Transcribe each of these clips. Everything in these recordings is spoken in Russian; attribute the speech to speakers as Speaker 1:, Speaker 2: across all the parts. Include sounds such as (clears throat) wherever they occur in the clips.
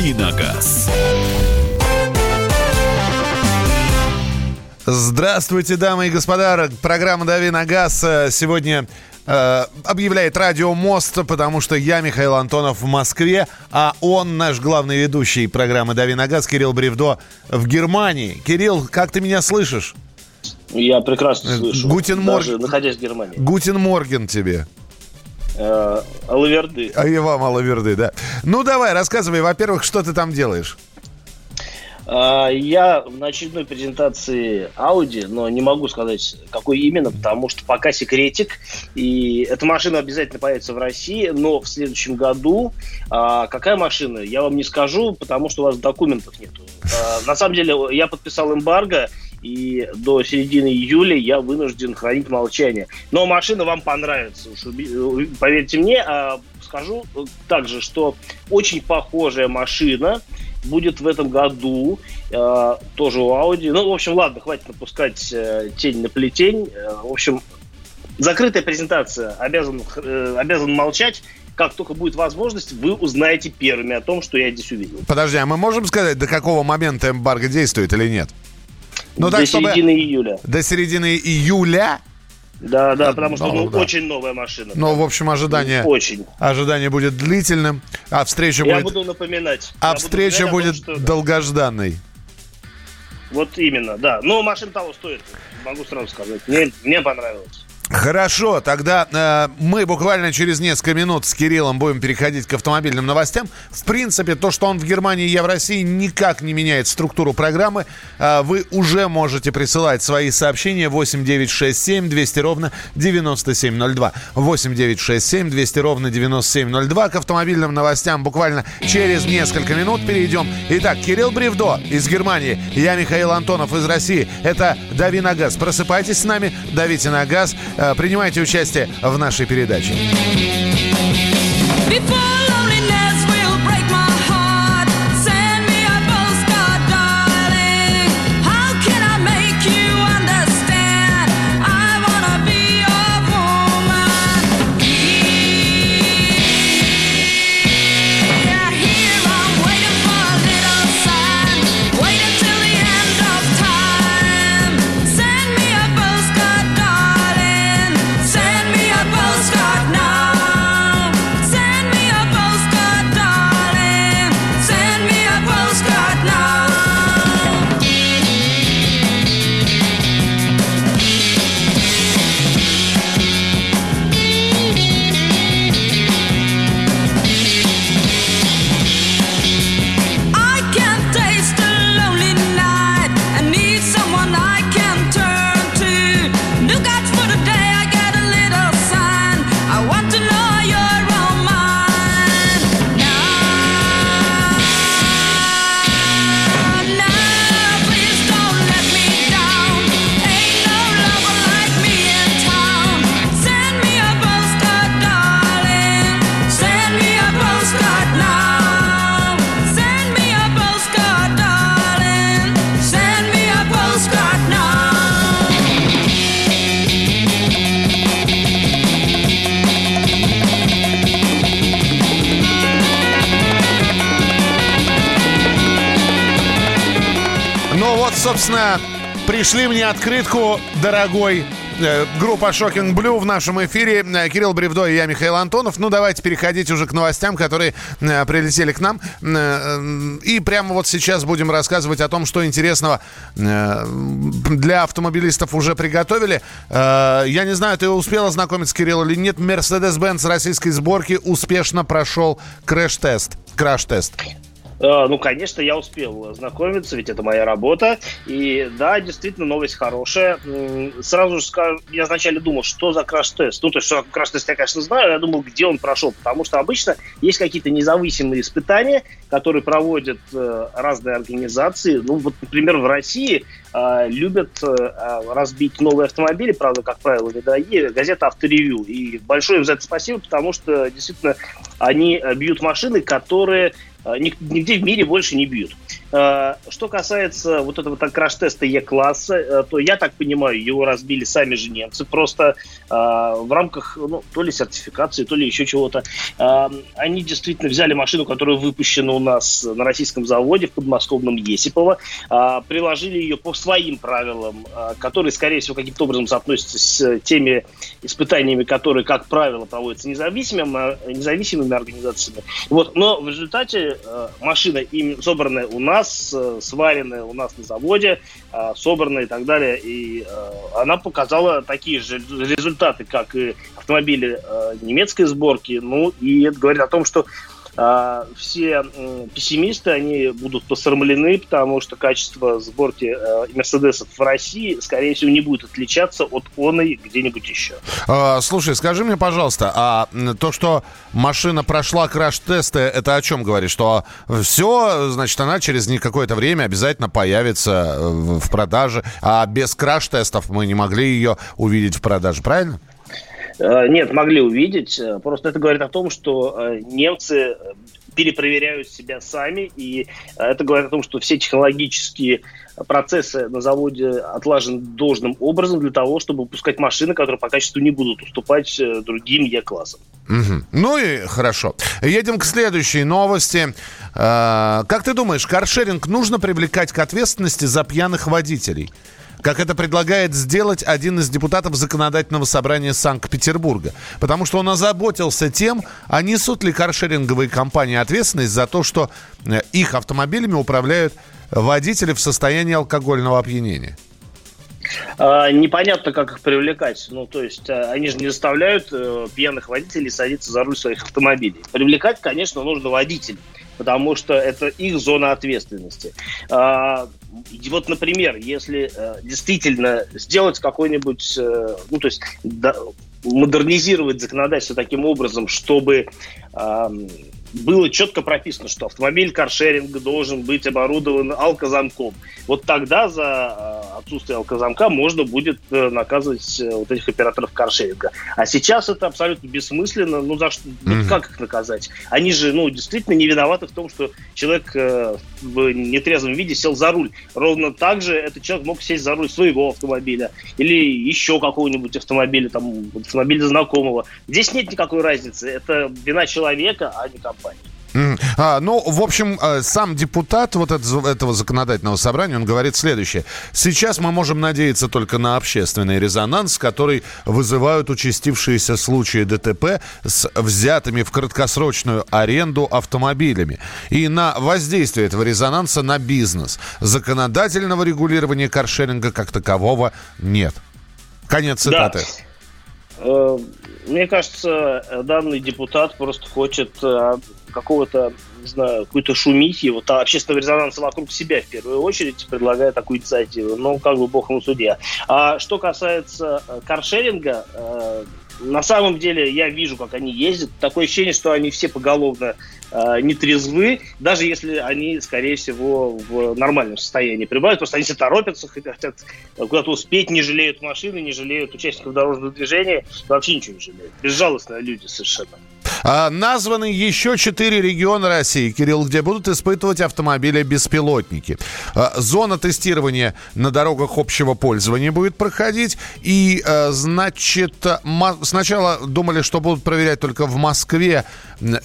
Speaker 1: «Дави на газ».
Speaker 2: Здравствуйте, дамы и господа. Программа «Дави на газ» э, сегодня э, объявляет радио «Мост», потому что я, Михаил Антонов, в Москве, а он, наш главный ведущий программы «Дави на газ», Кирилл Бревдо, в Германии. Кирилл, как ты меня слышишь?
Speaker 3: Я прекрасно слышу.
Speaker 2: Guten
Speaker 3: Даже находясь в Германии.
Speaker 2: Guten Morgen тебе.
Speaker 3: Э, Алаверды.
Speaker 2: А и вам Алаверды, да. Ну давай, рассказывай, во-первых, что ты там делаешь?
Speaker 3: А, Я на очередной презентации Audi, но не могу сказать, какой именно, потому что пока секретик. И эта машина обязательно появится в России, но в следующем году. А, какая машина, я вам не скажу, потому что у вас документов нет. На самом деле, я подписал эмбарго, и до середины июля я вынужден хранить молчание. Но машина вам понравится, уж поверьте мне. А скажу также, что очень похожая машина будет в этом году, э, тоже у Audi. Ну, в общем, ладно, хватит напускать э, тень на плетень. Э, в общем, закрытая презентация, обязан, э, обязан молчать. Как только будет возможность, вы узнаете первыми о том, что я здесь увидел.
Speaker 2: Подожди, а мы можем сказать, до какого момента эмбарго действует или нет?
Speaker 3: Ну, до так, середины чтобы... июля.
Speaker 2: До середины июля?
Speaker 3: Да, да, потому что ну, ну, да. очень новая машина.
Speaker 2: Ну, в общем, ожидание,
Speaker 3: очень.
Speaker 2: ожидание будет длительным, а встреча
Speaker 3: Я
Speaker 2: будет...
Speaker 3: буду напоминать.
Speaker 2: А встреча будет том, что... долгожданной.
Speaker 3: Вот именно, да. Но машина того стоит, могу сразу сказать. Мне, мне понравилось.
Speaker 2: Хорошо, тогда э, мы буквально через несколько минут с Кириллом будем переходить к автомобильным новостям. В принципе, то, что он в Германии я в России, никак не меняет структуру программы. Э, вы уже можете присылать свои сообщения 8967 200 ровно 9702. 8967 200 ровно 9702. К автомобильным новостям буквально через несколько минут перейдем. Итак, Кирилл Бревдо из Германии, я Михаил Антонов из России. Это «Дави на газ». Просыпайтесь с нами, давите на газ. Э, принимайте участие в нашей передаче. собственно, пришли мне открытку, дорогой э, Группа Shocking Blue в нашем эфире. Э, Кирилл Бревдо и я, Михаил Антонов. Ну, давайте переходить уже к новостям, которые э, прилетели к нам. И прямо вот сейчас будем рассказывать о том, что интересного для автомобилистов уже приготовили. Я не знаю, ты успел ознакомиться, Кирилл, или нет. Mercedes-Benz российской сборки успешно прошел. Краш-тест.
Speaker 3: Э, ну, конечно, я успел знакомиться, ведь это моя работа. И да, действительно, новость хорошая. Сразу же скажу, я вначале думал, что за краш-тест. Ну, то есть, что краш-тест я, конечно, знаю, я думал, где он прошел. Потому что обычно есть какие-то независимые испытания, которые проводят э, разные организации. Ну, вот, например, в России э, любят разбить новые автомобили, правда, как правило, недорогие, газета «Авторевью». И большое им за это спасибо, потому что, действительно, они бьют машины, которые Э, нигде в мире больше не бьют. Э, что касается вот этого так, краш-теста Е-класса, э, то я так понимаю, его разбили сами же немцы, просто э, в рамках ну, то ли сертификации, то ли еще чего-то. Они действительно взяли машину, которая выпущена у нас на российском заводе в подмосковном Есипово, приложили ее по своим правилам, которые, скорее всего, каким-то образом соотносятся с теми испытаниями, которые, как правило, проводятся независимыми, независимыми организациями. Вот. Но в результате машина, им собранная у нас, нас, э, сваренная у нас на заводе, э, собранная и так далее. И э, она показала такие же результаты, как и автомобили немецкой сборки. Ну, и это говорит о том, что а, все пессимисты, они будут посрамлены, потому что качество сборки э, Мерседесов в России, скорее всего, не будет отличаться от оной где-нибудь еще.
Speaker 2: А, слушай, скажи мне, пожалуйста, а то, что машина прошла краш-тесты, это о чем говорит? Что все, значит, она через какое-то время обязательно появится э, в продаже, а без краш-тестов мы не могли ее увидеть в продаже, правильно?
Speaker 3: Э, нет, могли увидеть. Э, просто это говорит о том, что э, немцы перепроверяют себя сами, и это говорит о том, что все технологические процессы на заводе отлажены должным образом для того, чтобы выпускать машины, которые по качеству не будут уступать другим Е-классам.
Speaker 2: Угу. Ну и хорошо. Едем к следующей новости. Как ты думаешь, каршеринг нужно привлекать к ответственности за пьяных водителей? Как это предлагает сделать один из депутатов Законодательного собрания Санкт-Петербурга. Потому что он озаботился тем, а несут ли каршеринговые компании ответственность за то, что э, их автомобилями управляют водители в состоянии алкогольного опьянения.
Speaker 3: А, непонятно, как их привлекать. Ну, то есть, а, они же не заставляют э, пьяных водителей садиться за руль своих автомобилей. Привлекать, конечно, нужно водителей потому что это их зона ответственности. А, вот, например, если э, действительно сделать какой-нибудь, э, ну, то есть модернизировать законодательство таким образом, чтобы было четко прописано, что автомобиль каршеринга должен быть оборудован алкозамком. Вот тогда за э, отсутствие алкозамка можно будет э, наказывать э, вот этих операторов каршеринга. А сейчас это абсолютно бессмысленно. Ну, за что? Mm-hmm. как их наказать? Они же, ну, действительно не виноваты в том, что человек в нетрезвом виде сел за руль. Ровно так же этот человек мог сесть за руль своего автомобиля или еще какого-нибудь автомобиля, там, автомобиля знакомого. Здесь нет никакой разницы. Это вина человека, а не компании компании.
Speaker 2: А, ну, в общем, э, сам депутат вот этого законодательного собрания, он говорит следующее. Сейчас мы можем надеяться только на общественный резонанс, который вызывают участившиеся случаи ДТП с взятыми в краткосрочную аренду автомобилями. И на воздействие этого резонанса на бизнес. Законодательного регулирования каршеринга как такового нет. Конец цитаты.
Speaker 3: Да. Э, мне кажется, данный депутат просто хочет э, какого-то, не знаю, какой-то шумихи, вот а общественного резонанса вокруг себя в первую очередь, предлагая такую инициативу. Ну, как бы бог ему судья. А что касается э, каршеринга, на самом деле я вижу, как они ездят. Такое ощущение, что они все поголовно э, нетрезвы, даже если они, скорее всего, в нормальном состоянии пребывают. Просто они все торопятся, хотят куда-то успеть, не жалеют машины, не жалеют участников дорожного движения, вообще ничего не жалеют. Безжалостные люди совершенно.
Speaker 2: А, названы еще четыре региона России, Кирилл, где будут испытывать автомобили-беспилотники. А, зона тестирования на дорогах общего пользования будет проходить. И, а, значит, сначала думали, что будут проверять только в Москве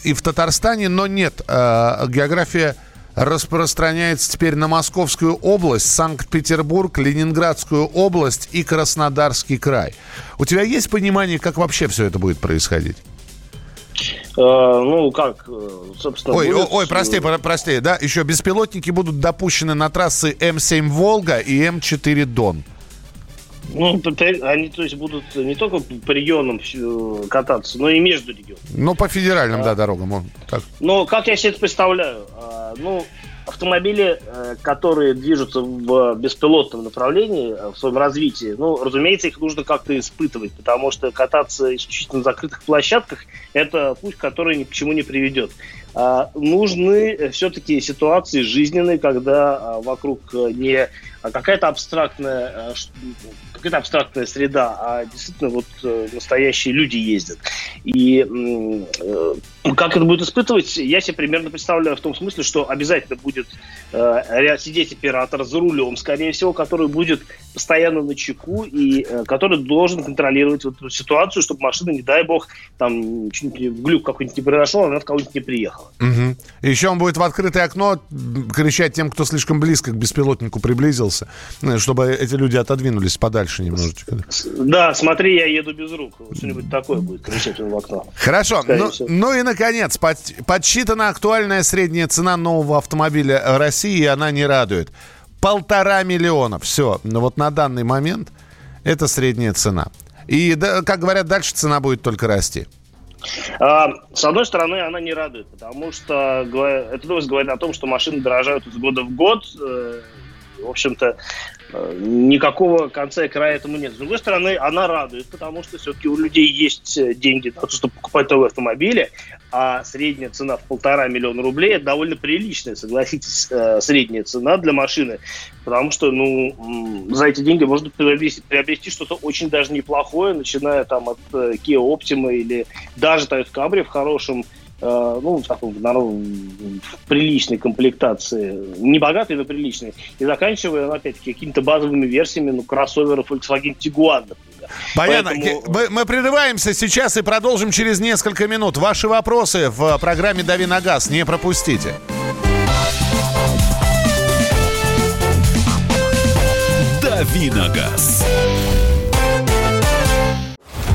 Speaker 2: и в Татарстане, но нет. География распространяется теперь на Московскую область, Санкт-Петербург, Ленинградскую область и Краснодарский край. У тебя есть понимание, как вообще все это будет происходить?
Speaker 3: Э, ну, как, э, собственно...
Speaker 2: Ой, будет... ой, прости, прости, да, еще беспилотники будут допущены на трассы М7 «Волга» и М4 «Дон».
Speaker 3: Ну, они, то есть, будут не только по регионам э, кататься, но и между регионами.
Speaker 2: Ну, по федеральным, а, да, дорогам.
Speaker 3: Так. Ну, как я себе это представляю? А, ну, автомобили, э, которые движутся в беспилотном направлении э, в своем развитии, ну, разумеется, их нужно как-то испытывать, потому что кататься исключительно на закрытых площадках – это путь, который ни к чему не приведет. А, нужны все-таки ситуации жизненные, когда а, вокруг не какая-то абстрактная, какая-то абстрактная среда, а действительно вот настоящие люди ездят. И как это будет испытывать, я себе примерно представляю в том смысле, что обязательно будет э, сидеть оператор за рулем, скорее всего, который будет постоянно на чеку и э, который должен контролировать вот эту ситуацию, чтобы машина, не дай бог, там глюк какой-нибудь не произошел, она от кого-нибудь не приехала.
Speaker 2: Угу. Еще он будет в открытое окно кричать тем, кто слишком близко к беспилотнику приблизился, ну, чтобы эти люди отодвинулись подальше немножечко.
Speaker 3: Да, смотри, я еду без рук. Что-нибудь такое будет кричать в окно.
Speaker 2: Хорошо. Ну, ну и, наконец, под, подсчитана актуальная средняя цена нового автомобиля России, и она не радует. Полтора миллиона. Все. Но вот на данный момент это средняя цена. И, как говорят, дальше цена будет только расти.
Speaker 3: А, с одной стороны, она не радует, потому что это новость говорит о том, что машины дорожают из года в год. В общем-то, э, никакого конца и края этому нет. С другой стороны, она радует, потому что все-таки у людей есть э, деньги на то, чтобы покупать новые автомобили, а средняя цена в полтора миллиона рублей – это довольно приличная, согласитесь, э, средняя цена для машины, потому что, ну, за эти деньги можно приобрести, приобрести что-то очень даже неплохое, начиная там от Kia Optima или даже Toyota Camry в хорошем ну, в таком в приличной комплектации, не богатой, но приличной, и заканчивая, опять-таки, какими-то базовыми версиями, ну, кроссоверов Volkswagen Tiguan, например.
Speaker 2: Понятно. Поэтому... Мы, мы прерываемся сейчас и продолжим через несколько минут. Ваши вопросы в программе «Дави на газ» не пропустите.
Speaker 1: «Дави на газ».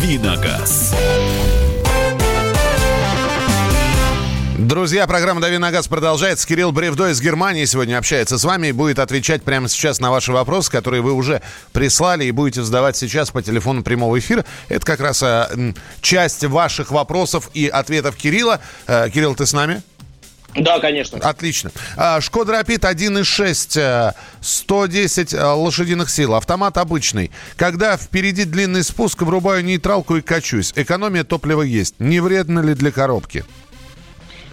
Speaker 1: «Давиногаз».
Speaker 2: Друзья, программа «Дави на газ» продолжается. Кирилл Бревдо из Германии сегодня общается с вами и будет отвечать прямо сейчас на ваши вопросы, которые вы уже прислали и будете задавать сейчас по телефону прямого эфира. Это как раз а, часть ваших вопросов и ответов Кирилла. А, Кирилл, ты с нами?
Speaker 3: Да, конечно.
Speaker 2: Отлично. А, Шкода Рапид 1.6, 110 э, э, лошадиных сил. Автомат обычный. Когда впереди длинный спуск, врубаю нейтралку и качусь. Экономия топлива есть. Не вредно ли для коробки?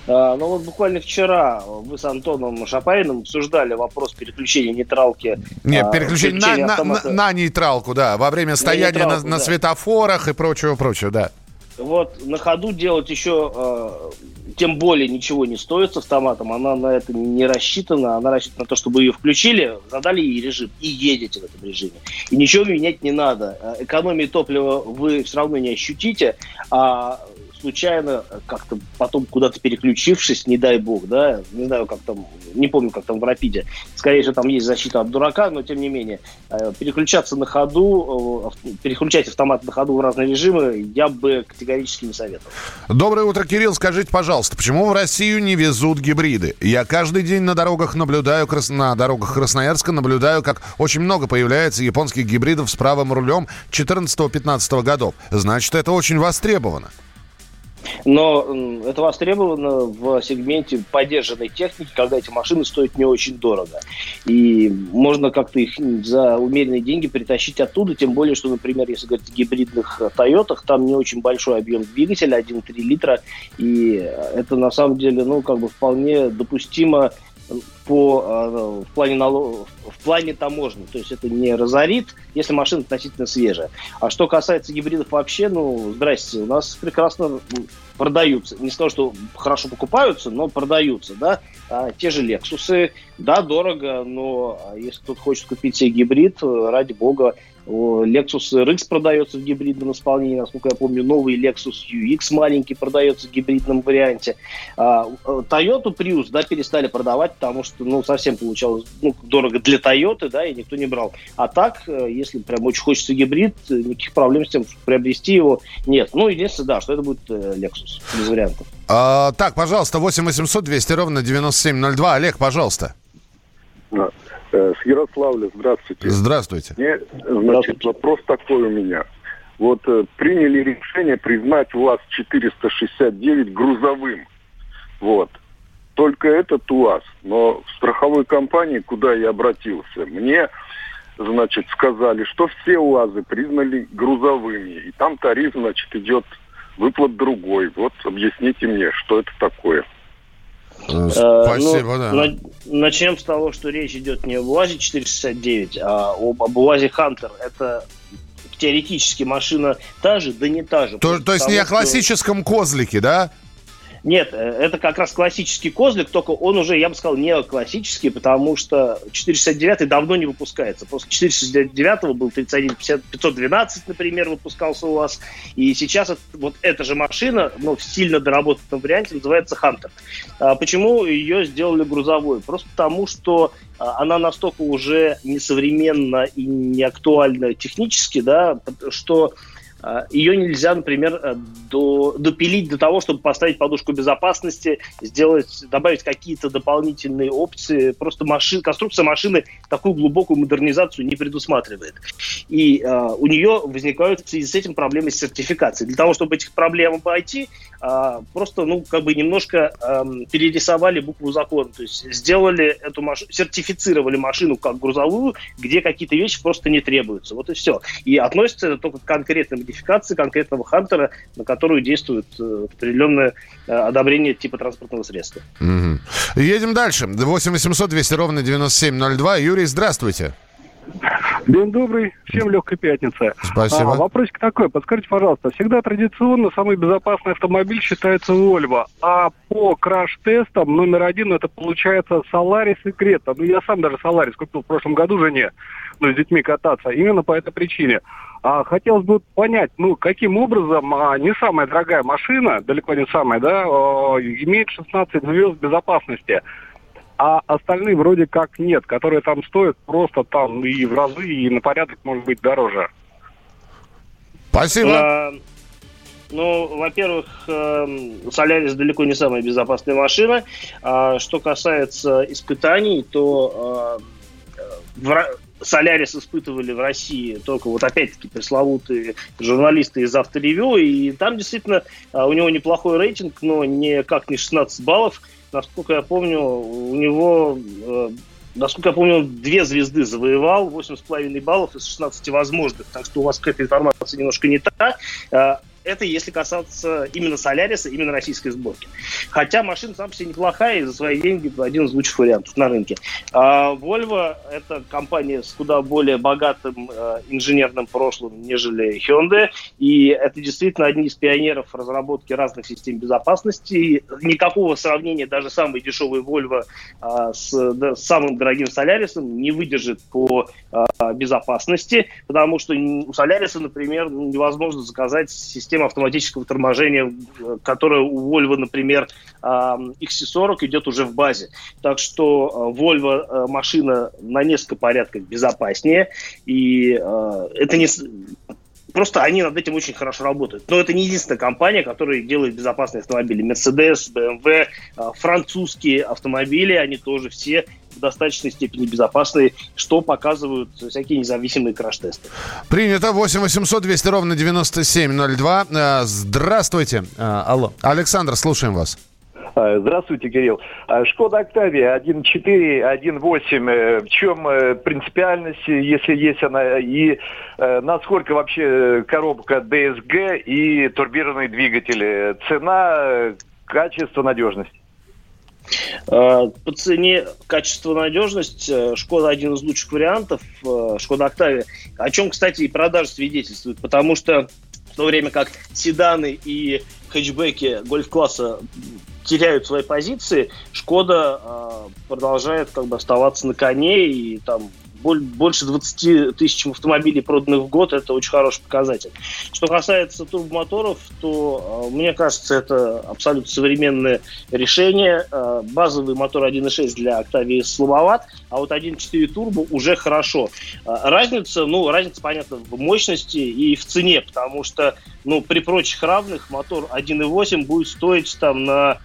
Speaker 3: А, ну вот буквально вчера вы с Антоном Шапариным обсуждали вопрос переключения нейтралки.
Speaker 2: Нет, переключение, а, переключения на, на, на нейтралку, да, во время стояния на, на, на да. светофорах и прочего-прочего, да.
Speaker 3: Вот на ходу делать еще э, тем более ничего не стоит с автоматом, она на это не рассчитана, она рассчитана на то, чтобы ее включили, задали ей режим и едете в этом режиме. И ничего менять не надо. Э, экономии топлива вы все равно не ощутите, а случайно как-то потом куда-то переключившись, не дай бог, да, не знаю, как там, не помню, как там в Рапиде, скорее всего, там есть защита от дурака, но тем не менее, э, переключаться на ходу, э, переключать автомат на ходу в разные режимы я бы категорически не советовал.
Speaker 2: Доброе утро, Кирилл. Скажите, пожалуйста, почему в Россию не везут гибриды? Я каждый день на дорогах наблюдаю, на дорогах Красноярска наблюдаю, как очень много появляется японских гибридов с правым рулем 14-15 годов. Значит, это очень востребовано.
Speaker 3: Но это востребовано в сегменте поддержанной техники, когда эти машины стоят не очень дорого. И можно как-то их за умеренные деньги притащить оттуда, тем более, что, например, если говорить о гибридных Тойотах, там не очень большой объем двигателя, 1,3 литра, и это на самом деле, ну, как бы вполне допустимо по, э, в, плане налог, в плане таможни. То есть это не разорит, если машина относительно свежая. А что касается гибридов вообще, ну, здрасте, у нас прекрасно продаются. Не скажу, что хорошо покупаются, но продаются, да. А те же Лексусы, да, дорого, но если кто-то хочет купить себе гибрид, ради бога, Lexus RX продается в гибридном исполнении, насколько я помню, новый Lexus UX маленький продается в гибридном варианте. А, Toyota Prius, да, перестали продавать, потому что, ну, совсем получалось ну, дорого для Toyota, да, и никто не брал. А так, э, если прям очень хочется гибрид, никаких проблем с тем, чтобы приобрести его нет. Ну, единственное, да, что это будет э, Lexus, без вариантов.
Speaker 2: А, так, пожалуйста, 8 800 200 ровно 9702. Олег, пожалуйста.
Speaker 4: Э, С Ярославля, здравствуйте.
Speaker 2: Здравствуйте.
Speaker 4: Мне, значит, вопрос такой у меня. Вот э, приняли решение признать УАЗ-469 грузовым. Вот. Только этот УАЗ. Но в страховой компании, куда я обратился, мне, значит, сказали, что все УАЗы признали грузовыми. И там тариф, значит, идет выплат другой. Вот объясните мне, что это такое.
Speaker 2: Э,
Speaker 3: Э,
Speaker 2: Спасибо,
Speaker 3: ну,
Speaker 2: да.
Speaker 3: на- Начнем с того, что речь идет не об УАЗе 469, а об, об УАЗе Хантер. Это теоретически машина та же, да не та же.
Speaker 2: То, то есть не о
Speaker 3: потому, что-
Speaker 2: классическом козлике, да?
Speaker 3: Нет, э, это как раз классический козлик, только он уже, я бы сказал, не классический, потому что 469 давно не выпускается. После 469 был 31 512, например, выпускался у вас. И сейчас вот эта же машина, но в сильно доработанном варианте, называется Хантер. Почему ее сделали грузовой? Просто потому, что а, она настолько уже несовременна и не актуальна технически, да, что ее нельзя, например, э, до, допилить до того, чтобы поставить подушку безопасности, сделать, добавить какие-то дополнительные опции. Просто машин, конструкция машины такую глубокую модернизацию не предусматривает. И а, у нее возникают в связи с этим проблемы с сертификацией. Для того, чтобы этих проблем обойти, а, просто, ну, как бы немножко ам, перерисовали букву закона. То есть сделали эту машину, сертифицировали машину как грузовую, где какие-то вещи просто не требуются. Вот и все. И относится это только к конкретной модификации конкретного хантера, на которую действует э, определенное э, одобрение типа транспортного средства.
Speaker 2: Мгм. Едем дальше. 8 800 200 ровно 9702. Юрий, здравствуйте.
Speaker 5: День добрый, всем легкой пятницы.
Speaker 2: Спасибо.
Speaker 5: А, вопросик такой, подскажите, пожалуйста, всегда традиционно самый безопасный автомобиль считается Volvo, а по краш-тестам номер один это получается Solaris и Creta. Ну, я сам даже Solaris купил в прошлом году жене, ну, с детьми кататься, именно по этой причине. А хотелось бы понять, ну, каким образом а, не самая дорогая машина, далеко не самая, да, а, имеет 16 звезд безопасности, а остальные вроде как нет, которые там стоят просто там и в разы, и на порядок, может быть, дороже.
Speaker 2: Спасибо.
Speaker 3: А, Ну, во-первых, эм, Солярис далеко не самая безопасная машина. А Что касается испытаний, то э, в Ра- Солярис испытывали в России только вот опять-таки пресловутые журналисты из авторевью, и там действительно а, у него неплохой рейтинг, но никак не 16 баллов. Насколько я помню, у него э, Насколько я помню, он две звезды завоевал, 8,5 баллов из 16 возможных. Так что у вас какая-то информация немножко не та. Это если касаться именно Соляриса, именно российской сборки. Хотя машина сам по себе неплохая, и за свои деньги один из лучших вариантов на рынке. А Volvo – это компания с куда более богатым э, инженерным прошлым, нежели Hyundai. И это действительно одни из пионеров разработки разных систем безопасности. И Никакого сравнения даже самый дешевый Volvo а, с, да, с самым дорогим Солярисом не выдержит по а, безопасности, потому что у Соляриса, например, невозможно заказать систему автоматического торможения, э, которая у Volvo, например, а, XC40 идет уже в базе. Так что а, Volvo а, машина на несколько порядков безопаснее, и это не... Просто они над этим очень хорошо работают. Но это не единственная компания, которая делает безопасные автомобили. Mercedes, BMW, французские автомобили, они тоже все в достаточной степени безопасные, что показывают всякие независимые краш-тесты.
Speaker 2: Принято 8 800 200 ровно 9702. Э, Здравствуйте. Э, Алло. Александр, слушаем вас.
Speaker 6: А, Здравствуйте, Кирилл. А, Шкода Октавия 1.4, 1.8. э, В чем принципиальность, если есть она, и насколько вообще коробка DSG и турбированный двигатель? Э, Цена, качество, надежность.
Speaker 3: Э, По цене, качество, надежность э, Шкода один из лучших вариантов, э, Шкода Октавия, о чем, кстати, и продажи свидетельствуют, потому что в то время как седаны и хэтчбеки гольф-класса теряют свои позиции, Шкода продолжает как бы оставаться на коне и там больше 20 тысяч автомобилей проданных в год, это очень хороший показатель. Что касается турбомоторов, то, мне кажется, это абсолютно современное решение. Базовый мотор 1.6 для Octavia слабоват, а вот 1.4 турбо уже хорошо. Разница, ну, разница, понятно, в мощности и в цене, потому что, ну, при прочих равных мотор 1.8 будет стоить там на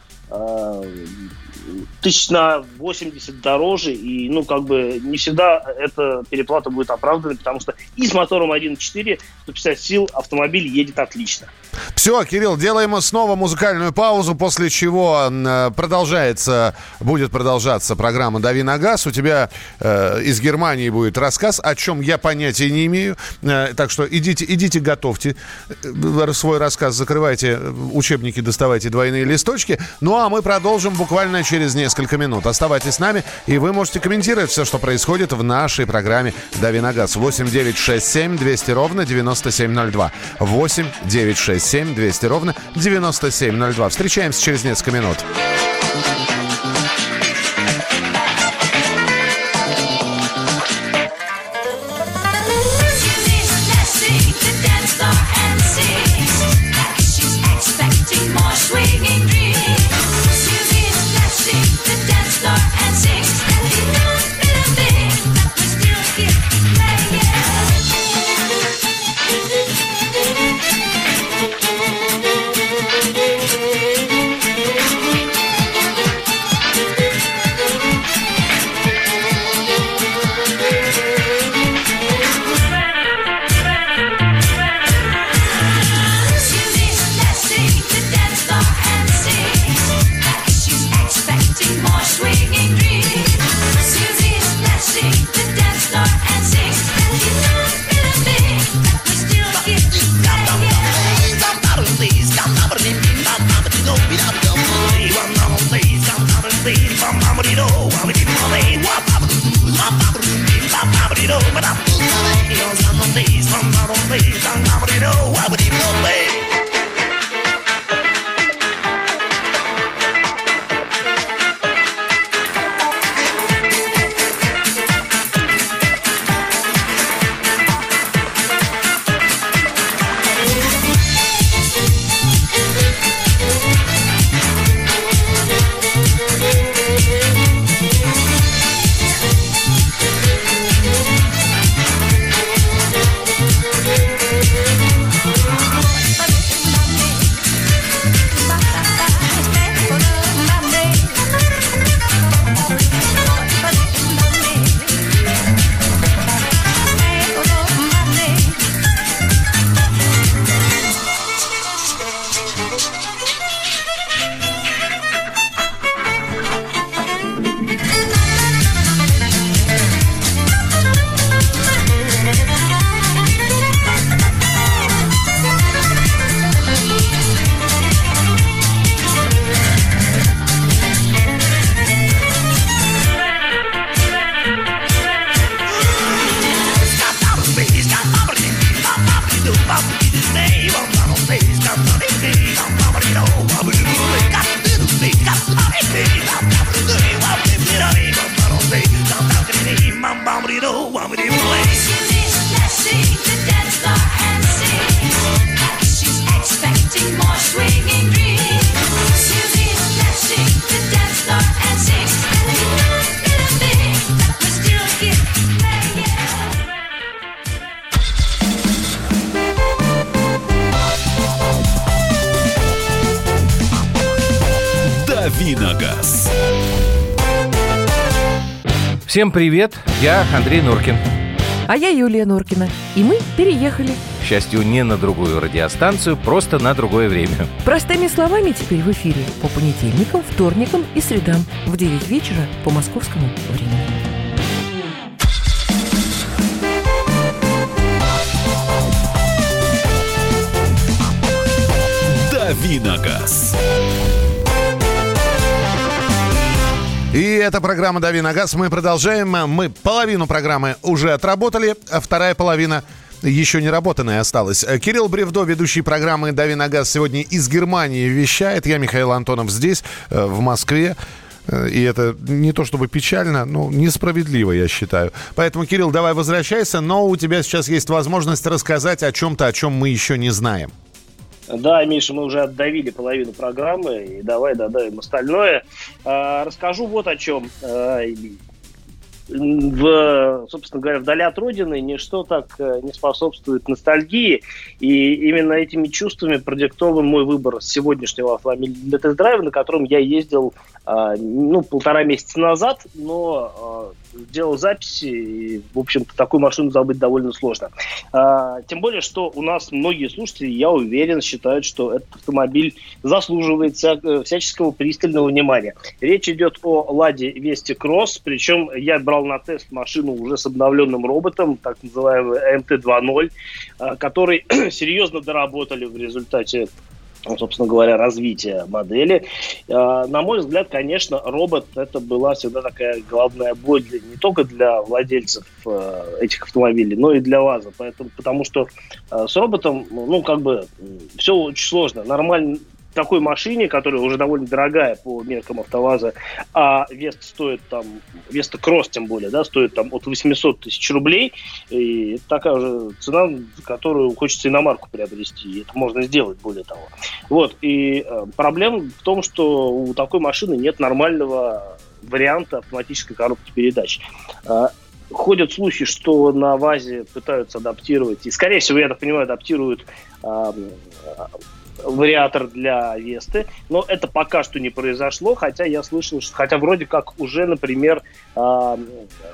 Speaker 3: тысяч на 80 дороже, и, ну, как бы, не всегда эта переплата будет оправдана, потому что и с мотором 1.4 150 сил автомобиль едет отлично.
Speaker 2: Все, Кирилл, делаем снова музыкальную паузу, после чего э, продолжается, будет продолжаться программа «Дави на газ». У тебя э, из Германии будет рассказ, о чем я понятия не имею. Э, так что идите, идите, готовьте э, свой рассказ, закрывайте учебники, доставайте двойные листочки. Ну, а мы продолжим буквально через несколько минут. Оставайтесь с нами, и вы можете комментировать все, что происходит в нашей программе «Дави на газ». 8 9 6 7 200 ровно 9702. 8 9 6 7 200 ровно 9702. Встречаемся через несколько минут.
Speaker 7: Всем привет, я Андрей Нуркин.
Speaker 8: А я Юлия Нуркина. И мы переехали.
Speaker 7: К счастью, не на другую радиостанцию, просто на другое время.
Speaker 8: Простыми словами теперь в эфире по понедельникам, вторникам и средам в 9 вечера по московскому времени.
Speaker 1: Давиногаз.
Speaker 2: И это программа «Дави на газ». Мы продолжаем. Мы половину программы уже отработали, а вторая половина еще не работанная осталась. Кирилл Бревдо, ведущий программы «Дави на газ», сегодня из Германии вещает. Я, Михаил Антонов, здесь, э, в Москве. Э, И это не то чтобы печально, но несправедливо, я считаю. Поэтому, Кирилл, давай возвращайся, но у тебя сейчас есть возможность рассказать о чем-то, о чем мы еще не знаем.
Speaker 3: Да, Миша, мы уже отдавили половину программы, и давай додавим остальное. А, расскажу вот о чем. А, в, собственно говоря, вдали от родины ничто так э, не способствует ностальгии. И именно этими чувствами продиктован мой выбор сегодняшнего автомобиля для тест-драйва, на котором я ездил а, ну, полтора месяца назад, но делал записи, и, в общем-то, такую машину забыть довольно сложно. А, тем более, что у нас многие слушатели, я уверен, считают, что этот автомобиль заслуживает э, всяческого пристального внимания. Речь идет о Ладе Вести Кросс, причем я брал на тест машину уже с обновленным роботом, так называемый МТ-2.0, а, который (clears throat) серьезно доработали в результате собственно говоря, развития модели. А, На мой взгляд, конечно, робот это была всегда такая головная боль для- не только для владельцев э, этих автомобилей, но и для ВАЗа. Поэтому, потому что с роботом, ну, как бы, все очень сложно. Нормально такой машине, которая уже довольно дорогая по меркам АвтоВАЗа, а Веста стоит там, Веста Кросс тем более, да, стоит там от 800 тысяч рублей, и такая уже цена, которую хочется иномарку приобрести, и это можно сделать, более того. Вот, и э, проблема в том, что у такой машины нет нормального варианта автоматической коробки передач. А, Ходят слухи, что на ВАЗе пытаются адаптировать, и, скорее всего, я так понимаю, адаптируют а, вариатор для Весты, но это пока что не произошло, хотя я слышал, что, хотя вроде как уже, например, а,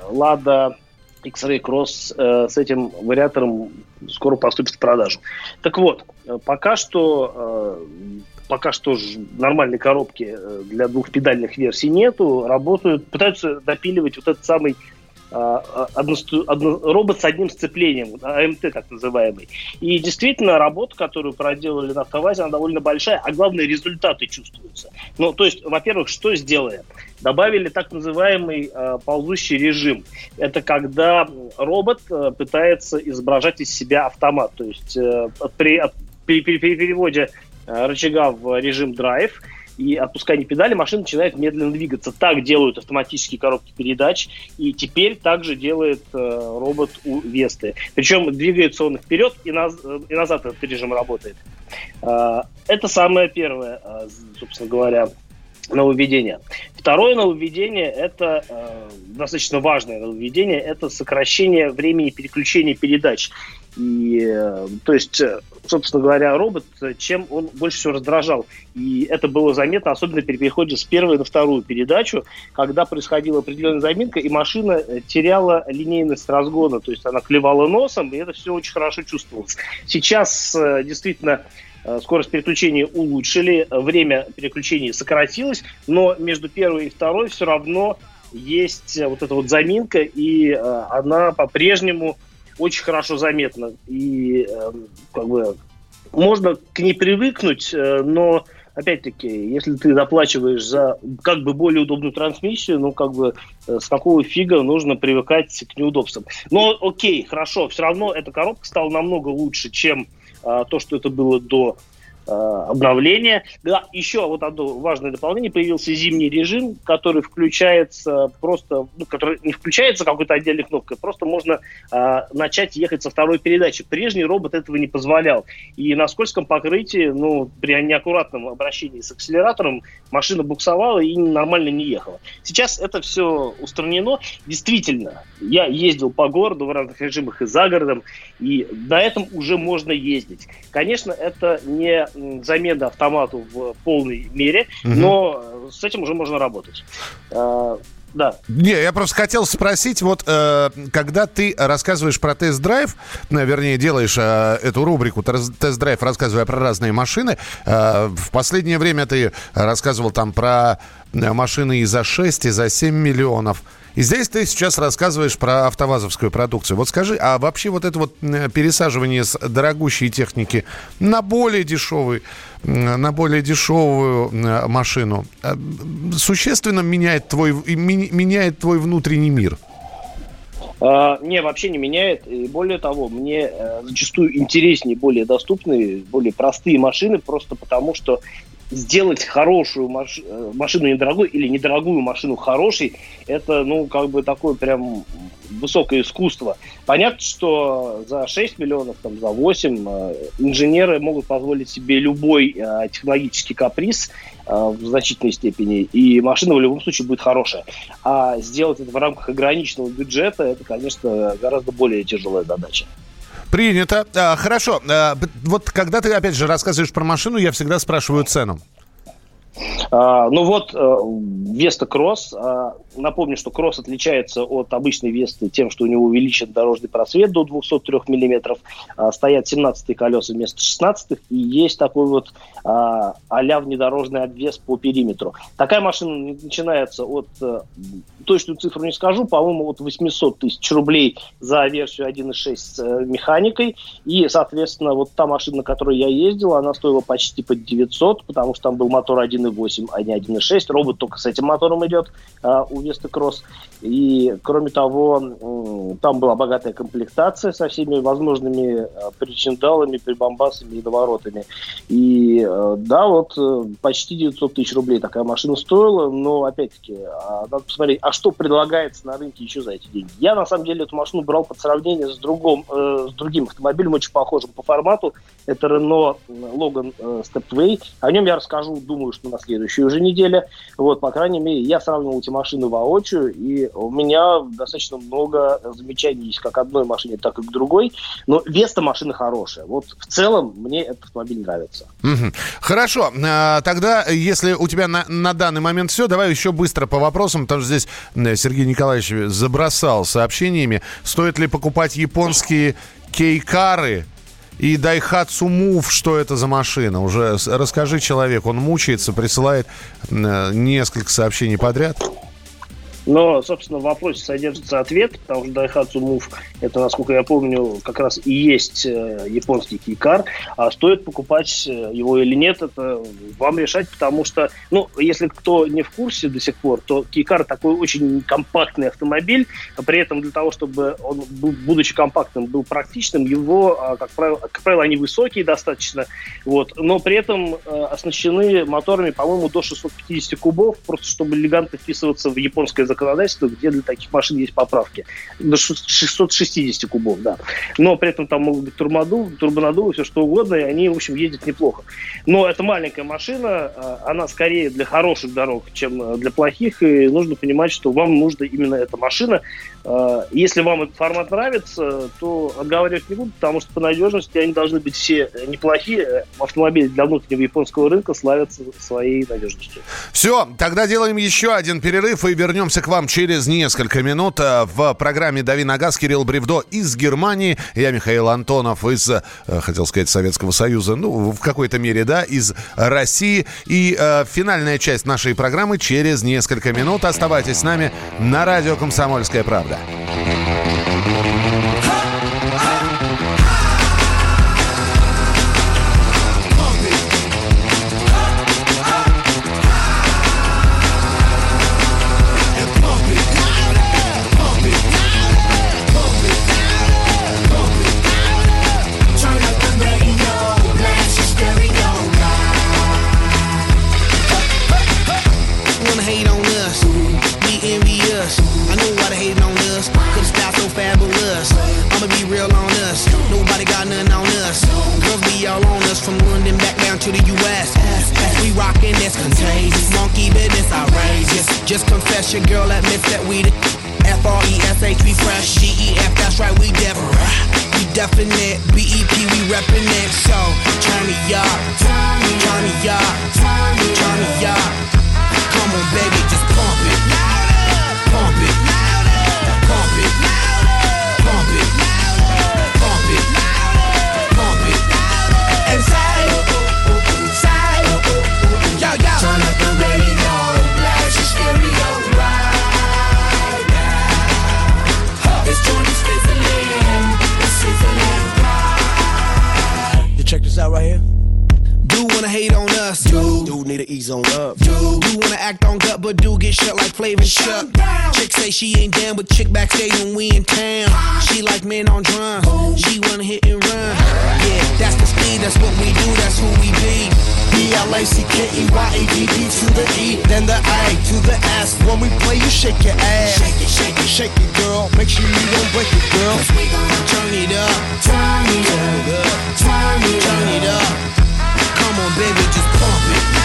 Speaker 3: Лада X-Ray Cross э, с этим вариатором скоро поступит в продажу. Так вот, э, пока что э, пока что нормальной коробки э, для двухпедальных версий нету, работают, пытаются допиливать вот этот самый а, односту- одно- робот с одним сцеплением, АМТ так называемый. И действительно, работа, которую проделали на автовазе, она довольно большая, а главное, результаты чувствуются. Ну, то есть, во-первых, что сделали? Добавили так называемый э, ползущий режим. Это когда робот э, пытается изображать из себя автомат. То есть э, при, при- при- при переводе э, рычага в режим драйв и отпускание педали, машина начинает медленно двигаться. Так делают автоматические коробки передач, и теперь также делает э, робот у Весты. Причем двигается он вперед и, наз- э, и назад этот режим работает. Э, это самое первое, э, собственно говоря, нововведение. Второе нововведение – это э, достаточно важное нововведение, это сокращение времени переключения передач. И, э, то есть, э, собственно говоря, робот, чем он больше всего раздражал. И это было заметно, особенно при переходе с первой на вторую передачу, когда происходила определенная заминка, и машина э, теряла линейность разгона, то есть она клевала носом, и это все очень хорошо чувствовалось. Сейчас э, действительно э, скорость переключения улучшили, время переключения сократилось, но между первой и второй все равно есть вот эта вот заминка, и она по-прежнему очень хорошо заметна. И э, как бы можно к ней привыкнуть, э, но опять-таки, если ты доплачиваешь за как бы более удобную трансмиссию, ну как бы э, с какого фига нужно привыкать к неудобствам. Но окей, хорошо, все равно эта коробка стала намного лучше, чем э, то, что это было до э, обновления. Да, еще вот одно важное дополнение. Появился зимний режим, который включается просто, ну, который не включается какой-то отдельной кнопкой, просто можно э, начать ехать со второй передачи. Прежний робот этого не позволял. И на скользком покрытии, ну, при неаккуратном обращении с акселератором машина буксовала и нормально не ехала. Сейчас это все устранено. Действительно, я ездил по городу в разных режимах и за городом, и на этом уже можно ездить. Конечно, это не замена автомату в полной мере,
Speaker 2: Мгм.
Speaker 3: но э, с этим уже можно работать. А, Да.
Speaker 2: Не, я просто хотел спросить, вот э, когда ты рассказываешь про тест-драйв, э, вернее, делаешь э, эту рубрику «Тест- тест-драйв, рассказывая про разные машины, э, в последнее время ты рассказывал там про э, машины и за 6, и за 7 миллионов. И здесь ты сейчас рассказываешь про автовазовскую продукцию. Вот скажи, а вообще вот это вот пересаживание с дорогущей техники на более дешевый, на более дешевую машину э, существенно меняет твой, меняет твой внутренний мир?
Speaker 3: А, Не, вообще не меняет. И более того, мне э, зачастую интереснее более доступные, более простые машины, просто потому что сделать хорошую маш... э, машину недорогой или недорогую машину хорошей, это, ну, как бы такое прям высокое искусство. Понятно, что за 6 миллионов, там, за 8 э, инженеры могут позволить себе любой э, технологический каприз в значительной степени, и машина в любом случае будет хорошая. А сделать это в рамках ограниченного бюджета, это, конечно, гораздо более тяжелая задача.
Speaker 2: Принято. А, хорошо. А, вот когда ты, опять же, рассказываешь про машину, я всегда спрашиваю цену.
Speaker 3: А, ну вот, э, Веста Кросс. а, Напомню, что Кросс отличается от обычной Весты тем, что у него увеличен дорожный просвет до 203 миллиметров, а, стоят 17 колеса вместо 16 и есть такой вот а-ля внедорожный обвес по периметру. Такая машина начинается от, э, точную цифру не скажу, по-моему, от 800 тысяч рублей за версию 1.6 с э, механикой, и, соответственно, вот та машина, на которой я ездил, она стоила почти под 900, потому что там был мотор 1.8, а не 1.6, робот только с этим мотором идет а, у Весты Кросс, и, кроме того, там была богатая комплектация со всеми возможными э, причиндалами, прибамбасами и наворотами, и, э, да, вот э, почти 900 тысяч рублей такая машина стоила, но, опять-таки, а, надо посмотреть, а что предлагается на рынке еще за эти деньги. Я, на самом деле, эту машину брал под сравнение с, другом, э, с другим автомобилем, очень похожим по формату. Это Renault Logan э, Stepway. О нем я расскажу, думаю, что на следующей уже неделе. Вот, по крайней мере, я сравнивал эти машины воочию, и у меня достаточно много замечаний есть как одной машине, так и к другой. Но Веста машина хорошая. Вот в целом мне этот автомобиль нравится.
Speaker 2: Хорошо. А, Тогда, если у тебя на, на данный момент все, давай еще быстро по вопросам, потому что здесь Сергей Николаевич забросал сообщениями. Стоит ли покупать японские кейкары и Daihatsu Move, что это за машина? Уже расскажи человек, он мучается, присылает э, несколько сообщений подряд.
Speaker 3: Но, собственно, в вопросе содержится ответ, потому что Daihatsu Move, это, насколько я помню, как раз и есть э, японский кейкар. А стоит покупать э, его или нет, это вам решать, потому что, ну, если кто не в курсе до сих пор, то кейкар такой очень компактный автомобиль, а при этом для того, чтобы он, будучи компактным, был практичным, его, а, как правило, как правило, они высокие достаточно, вот, но при этом э, оснащены моторами, по-моему, до 650 кубов, просто чтобы элегантно вписываться в японское законодательство, где для таких машин есть поправки. До 660 кубов, да. Но при этом там могут быть турбонаддувы, турбонаддувы, все что угодно, и они, в общем, ездят неплохо. Но это маленькая машина, э, она скорее для хороших дорог, чем э, для плохих, и нужно понимать, что вам нужна именно эта машина. Э, Если вам этот формат нравится, то отговаривать не буду, потому что по надежности они должны быть все неплохие. Автомобили для внутреннего японского рынка славятся своей надежностью.
Speaker 2: Все, тогда делаем еще один перерыв и вернемся к вам через несколько минут э, в программе «Дави на газ» Кирилл Бревдо из Германии. Я Михаил Антонов из, э, хотел сказать, Советского Союза, ну, в какой-то мере, да, из России. И э, финальная часть нашей программы через несколько минут. Оставайтесь с нами на радио «Комсомольская правда».
Speaker 9: back. She like men on drum. She wanna hit and run. Yeah, That's the speed, that's what we do, that's who we be. B-L-A-C-K-E-Y-A-D-D to the E, then the A to the S. When we play, you shake your ass. Shake it, shake it, shake it, girl. Make sure you don't break it, girl. Cause we gonna turn it up, turn it up, turn it, up, turn it up. Come on, baby, just pump it.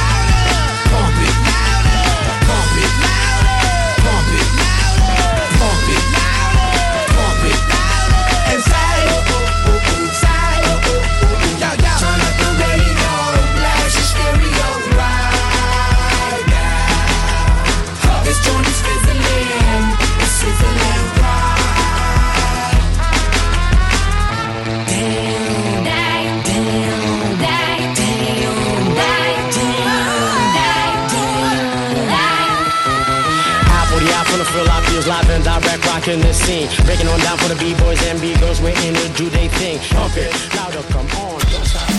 Speaker 10: Rocking the scene. Breaking on down for the B-boys and B-girls, we're in it, do they thing. Pump it, louder, come on, don't stop.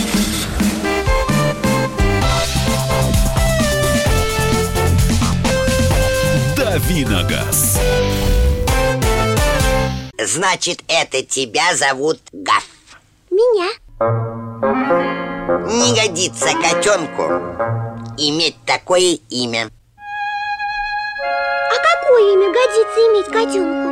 Speaker 1: Давиногаз.
Speaker 11: Значит, это тебя зовут Гаф.
Speaker 12: Меня.
Speaker 11: Не годится котенку иметь такое имя.
Speaker 12: А какое имя годится иметь котенку?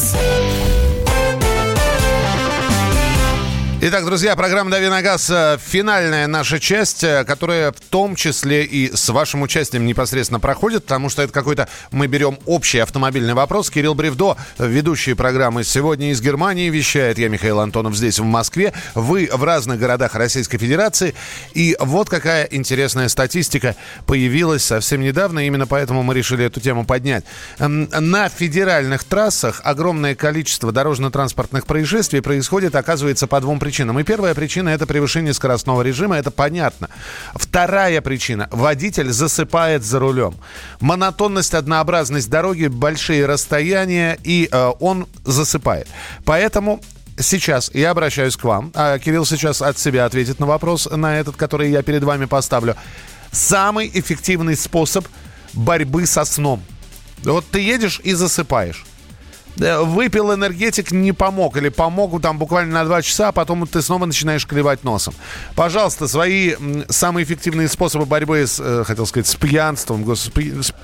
Speaker 2: Итак, друзья, программа «Дави на газ» э, финальная наша часть, э, которая в том числе и с вашим участием непосредственно проходит, потому что это какой-то, мы берем общий автомобильный вопрос. Кирилл Бревдо, ведущий программы «Сегодня из Германии» вещает. Я, Михаил Антонов, здесь, в Москве. Вы в разных городах Российской Федерации. И вот какая интересная статистика появилась совсем недавно. Именно поэтому мы решили эту тему поднять. М, На федеральных трассах огромное количество дорожно-транспортных происшествий происходит, оказывается, по двум причинам. И первая причина – это превышение скоростного режима, это понятно. Вторая причина – водитель засыпает за рулем. Монотонность, однообразность дороги, большие расстояния, и э, он засыпает. Поэтому Сейчас я обращаюсь к вам. А Кирилл сейчас от себя ответит на вопрос, на этот, который я перед вами поставлю. Самый эффективный способ борьбы со сном. Вот ты едешь и засыпаешь. Э, Выпил энергетик, не помог. Или помог там буквально на два часа, а потом ты снова начинаешь клевать носом. Пожалуйста, свои самые эффективные способы борьбы с, э, хотел сказать, с пьянством.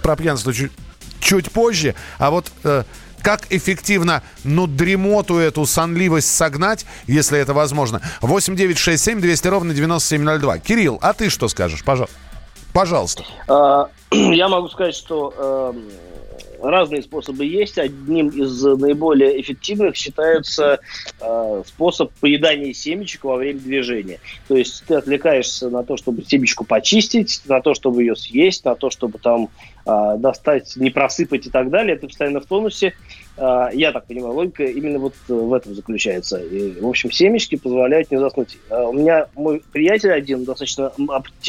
Speaker 2: Про пьянство чуть, чуть позже. А вот э, как эффективно, ну, дремоту эту, сонливость согнать, если это возможно. 8 9 6 7 200 ровно 9702. Кирилл, а ты что скажешь? Пожалуйста. Пожалуйста. (clears throat)
Speaker 3: Я могу сказать, что эм, разные способы есть. Одним из наиболее эффективных считается э, способ поедания семечек во время движения. То есть ты отвлекаешься на то, чтобы семечку почистить, на то, чтобы ее съесть, на то, чтобы там э, достать, не просыпать и так далее. Ты постоянно в тонусе. Э, Я так понимаю, логика именно вот в этом заключается. И, в общем, семечки позволяют не заснуть. Э, У меня мой приятель один достаточно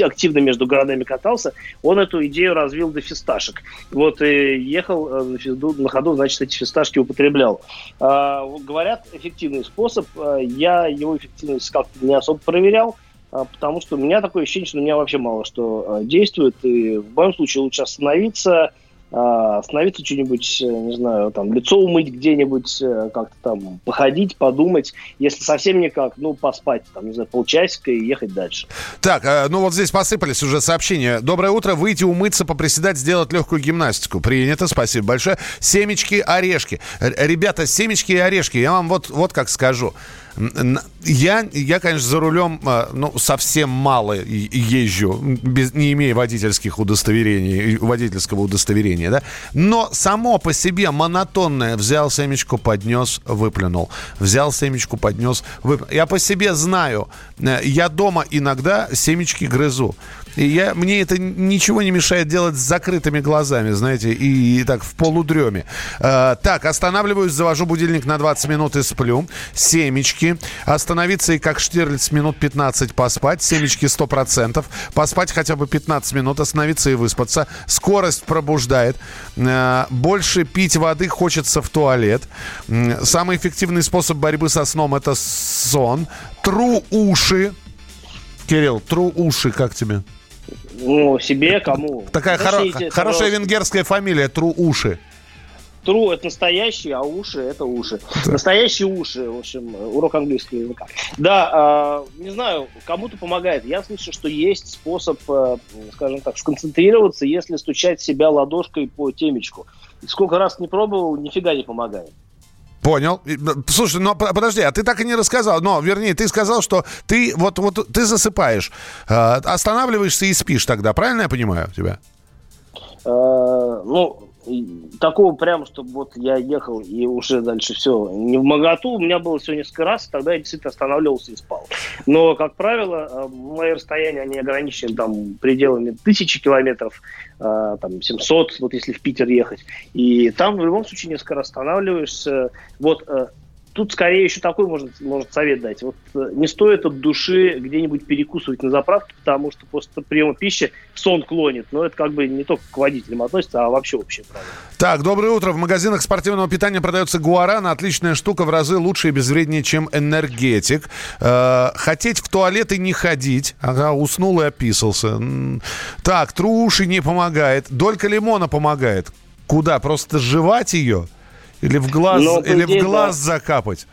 Speaker 3: активно между городами катался, он эту идею развил до фисташек. Вот и ехал э, на ходу, значит, эти фисташки употреблял. А, говорят, эффективный способ. А, Я его эффективность как-то не особо проверял, а, потому что у меня такое ощущение, что у меня вообще мало что а, действует. И в моем случае лучше остановиться, а, остановиться что-нибудь, э, не знаю, там, лицо умыть где-нибудь, э, как-то там походить, подумать. Если совсем никак, ну, поспать, там, не знаю, полчасика и ехать дальше.
Speaker 2: Так, э, ну вот здесь посыпались уже сообщения. Доброе утро. Выйти умыться, поприседать, сделать легкую гимнастику. Принято, спасибо большое. Семечки, орешки. Ребята, семечки и орешки, я вам вот, вот как скажу. Я, я, конечно, за рулем э, ну, совсем мало езжу, без, не имея водительских удостоверений, водительского удостоверения, да. Но само по себе монотонное взял семечку, поднес, выплюнул. Взял семечку, поднес, выплюнул. Я по себе знаю, э, я дома иногда семечки грызу. И я, мне это ничего не мешает делать с закрытыми глазами, знаете, и, и так в полудреме. Э, так, останавливаюсь, завожу будильник на 20 минут и сплю. Семечки. Остановиться и как Штирлиц минут 15 поспать. Семечки 100%. Поспать хотя бы 15 минут, остановиться и выспаться. Скорость пробуждает. Э, больше пить воды хочется в туалет. Самый эффективный способ борьбы со сном это сон. Тру уши. Кирилл, тру уши, как тебе?
Speaker 3: Ну, себе, кому?
Speaker 2: Такая хоро- хорошая
Speaker 3: пожалуйста.
Speaker 2: венгерская фамилия, тру уши.
Speaker 3: Тру это настоящие, а уши это уши. Настоящие уши, в общем, урок английского языка. Да, а, не знаю, кому-то помогает. Я слышу, что есть способ, э, скажем так, сконцентрироваться, если стучать себя ладошкой по темечку. Сколько раз не пробовал, нифига не помогает.
Speaker 2: Понял. Слушай, но подожди, а ты так и не рассказал. Но, вернее, ты сказал, что ты вот, вот ты засыпаешь, э, останавливаешься и спишь тогда. Правильно я понимаю тебя?
Speaker 3: Э, ну, такого прям, чтобы вот я ехал и уже дальше все не в моготу, у меня было всего несколько раз, тогда я действительно останавливался и спал. Но, как правило, э, мои расстояния, они ограничены там пределами тысячи километров, э, там 700, вот если в Питер ехать. И там в любом случае несколько раз останавливаешься. Вот э, Тут скорее еще такой может, может совет дать. Вот э, не стоит от души где-нибудь перекусывать на заправке, потому что после приема пищи сон клонит. Но это как бы не только к водителям относится, а вообще общее правило.
Speaker 2: Так, доброе утро. В магазинах спортивного питания продается гуарана. Отличная штука, в разы лучше и безвреднее, чем энергетик. Э, хотеть в туалет и не ходить. Ага, уснул и описался. Так, труши не помогает. Долька лимона помогает. Куда? Просто жевать ее? Или в глаз,
Speaker 3: Ну, по
Speaker 2: или в глаз
Speaker 3: да.
Speaker 2: закапать?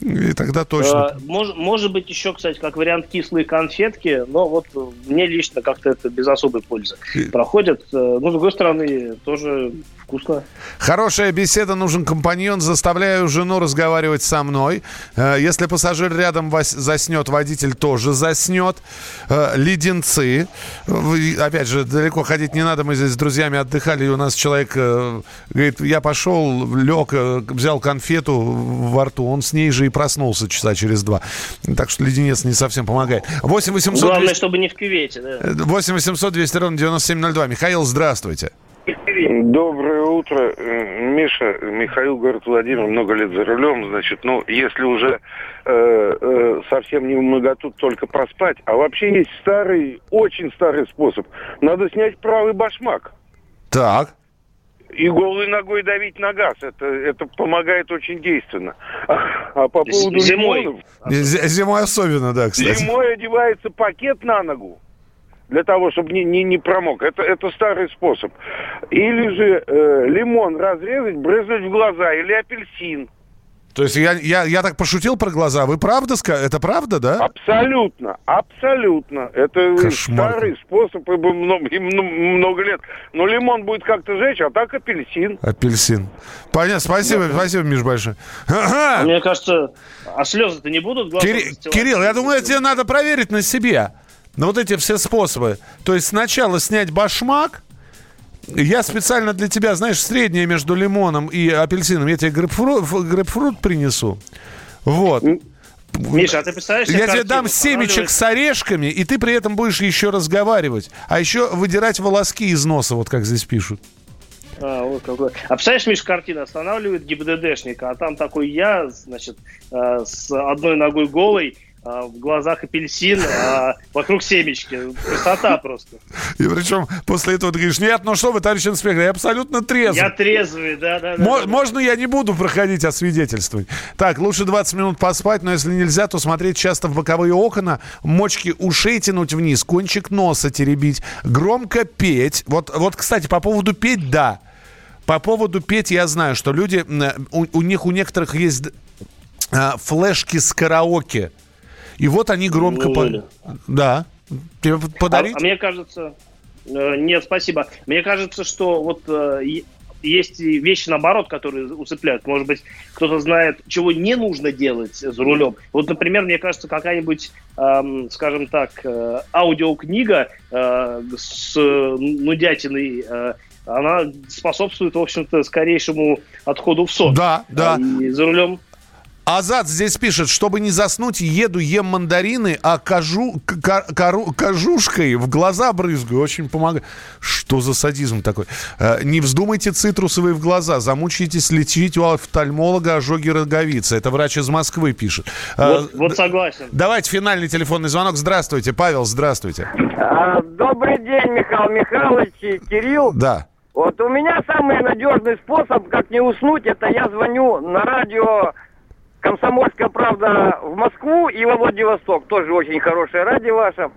Speaker 2: И тогда точно.
Speaker 3: Э, мож- может быть, еще, кстати, как вариант кислые конфетки, но вот мне лично как-то это без особой пользы проходит. Э, Но, с другой стороны, тоже вкусно.
Speaker 2: Хорошая беседа, нужен компаньон. Заставляю жену разговаривать со мной. Э, Если пассажир рядом заснет, водитель тоже заснет. Э, Леденцы. Опять же, далеко ходить не надо. Мы здесь с друзьями отдыхали, и у нас человек э, говорит, я пошел, лег, взял конфету во рту. Он с ней же и проснулся часа через два. Так что леденец не совсем помогает. 8 800
Speaker 3: Главное,
Speaker 2: 200
Speaker 3: чтобы не в кювете. Да.
Speaker 2: 8 800 200 ровно 9702. Михаил, здравствуйте.
Speaker 4: Доброе утро, Э, Миша. Михаил, город Владимир, много лет за рулем, значит, ну, если уже э, э, совсем не в многоту только проспать, а вообще есть старый, очень старый способ. Надо снять правый башмак
Speaker 2: Так.
Speaker 4: и голой ногой давить на газ. Это, это помогает очень действенно. А, а по поводу
Speaker 3: Зимой.
Speaker 4: лимонов,
Speaker 2: З- Зимой особенно, да, кстати.
Speaker 4: Зимой одевается пакет на ногу для того, чтобы не, не, не промок. Это, это старый способ. Или же э, лимон разрезать, брызнуть в глаза, или апельсин.
Speaker 2: То есть я, я, я так пошутил про глаза. Вы правда сказали? Это правда, да?
Speaker 4: Абсолютно, абсолютно. Это
Speaker 2: Кошмар.
Speaker 4: старый способ, и много, и много лет. Но лимон будет как-то жечь, а так апельсин.
Speaker 2: Апельсин. Понятно. Спасибо, спасибо, Миш, большое. Ага.
Speaker 3: Мне кажется, а слезы-то не будут? застилать?
Speaker 2: Кирилл, я думаю, тебе надо проверить на себе. Ну, вот эти все способы. То есть сначала снять башмак. Я специально для тебя, знаешь, среднее между лимоном и апельсином. Я тебе грейпфрут, грейпфрут принесу. Вот.
Speaker 3: Миша, а ты представляешь
Speaker 2: Я тебе дам семечек с орешками, и ты при этом будешь еще разговаривать. А еще выдирать волоски из носа, вот как здесь пишут.
Speaker 3: А, вот какой. А представляешь, Миш, картина останавливает ГИБДДшника, а там такой я, значит, э, с одной ногой голой, в глазах апельсин, а вокруг семечки. Красота просто.
Speaker 2: И причем после этого ты говоришь, нет, ну что вы, товарищ инспектор, я абсолютно трезв.
Speaker 3: Я трезвый, да, да.
Speaker 2: Мо-
Speaker 3: да.
Speaker 2: Можно я не буду проходить освидетельствовать? Так, лучше 20 минут поспать, но если нельзя, то смотреть часто в боковые окна, мочки ушей тянуть вниз, кончик носа теребить, громко петь. Вот, вот кстати, по поводу петь, да. По поводу петь я знаю, что люди, м, у, у них у некоторых есть а, флешки с караоке. И вот они громко... по-? Да. Тебе п- подарить?
Speaker 3: А, а мне кажется... э, нет, спасибо. Мне кажется, что вот э, есть вещи, наоборот, которые усыпляют. Может быть, кто-то знает, чего не нужно делать за рулем. Вот, например, мне кажется, какая-нибудь, эм, скажем так, э, аудиокнига э, с э, нудятиной, э, она способствует, в общем-то, скорейшему отходу в сон.
Speaker 2: Да, да.
Speaker 3: И за рулем
Speaker 13: Азат здесь пишет, чтобы не заснуть, еду, ем мандарины, а кожу, ка- кору- кожушкой в глаза брызгаю. Очень помогает. Что за садизм такой? Э, Не вздумайте цитрусовые в глаза. Замучаетесь лечить у офтальмолога ожоги роговицы. Это врач из Москвы пишет. Э,
Speaker 3: Вот, вот согласен.
Speaker 13: Давайте финальный телефонный звонок. Здравствуйте, Павел, здравствуйте.
Speaker 14: А, Добрый день, Михаил Михайлович и Кирилл.
Speaker 13: Да.
Speaker 14: Вот у меня самый надежный способ, как не уснуть, это я звоню на радио «Комсомольская правда» в Москву и во Владивосток. Тоже очень хорошее радио ваше.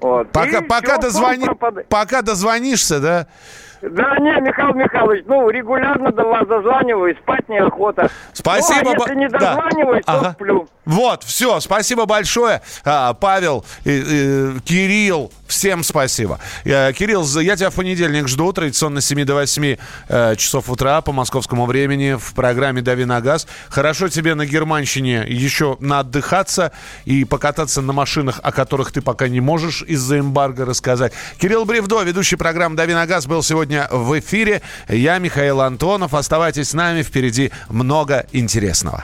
Speaker 14: Вот.
Speaker 13: Пока,
Speaker 14: И
Speaker 13: пока,
Speaker 14: всё,
Speaker 13: дозвони... пока дозвонишься, да?
Speaker 14: Да не, Михаил Михайлович, ну, регулярно до вас дозваниваюсь, спать неохота.
Speaker 13: Спасибо.
Speaker 14: Ну, а если не
Speaker 13: да.
Speaker 14: дозваниваюсь, то
Speaker 13: Ага.
Speaker 14: сплю.
Speaker 13: Вот, все, спасибо большое, А, Павел, Кирилл, всем спасибо. Э, Кирилл, я тебя в понедельник жду, традиционно с 7 до 8 э, часов утра по московскому времени в программе «Дави на газ». Хорошо тебе на Германщине еще наотдыхаться и покататься на машинах, о которых ты пока не можешь из-за эмбарго рассказать. Кирилл Бревдо, ведущий программы «Дави на газ», был сегодня в эфире. Я Михаил Антонов. Оставайтесь с нами, впереди много интересного.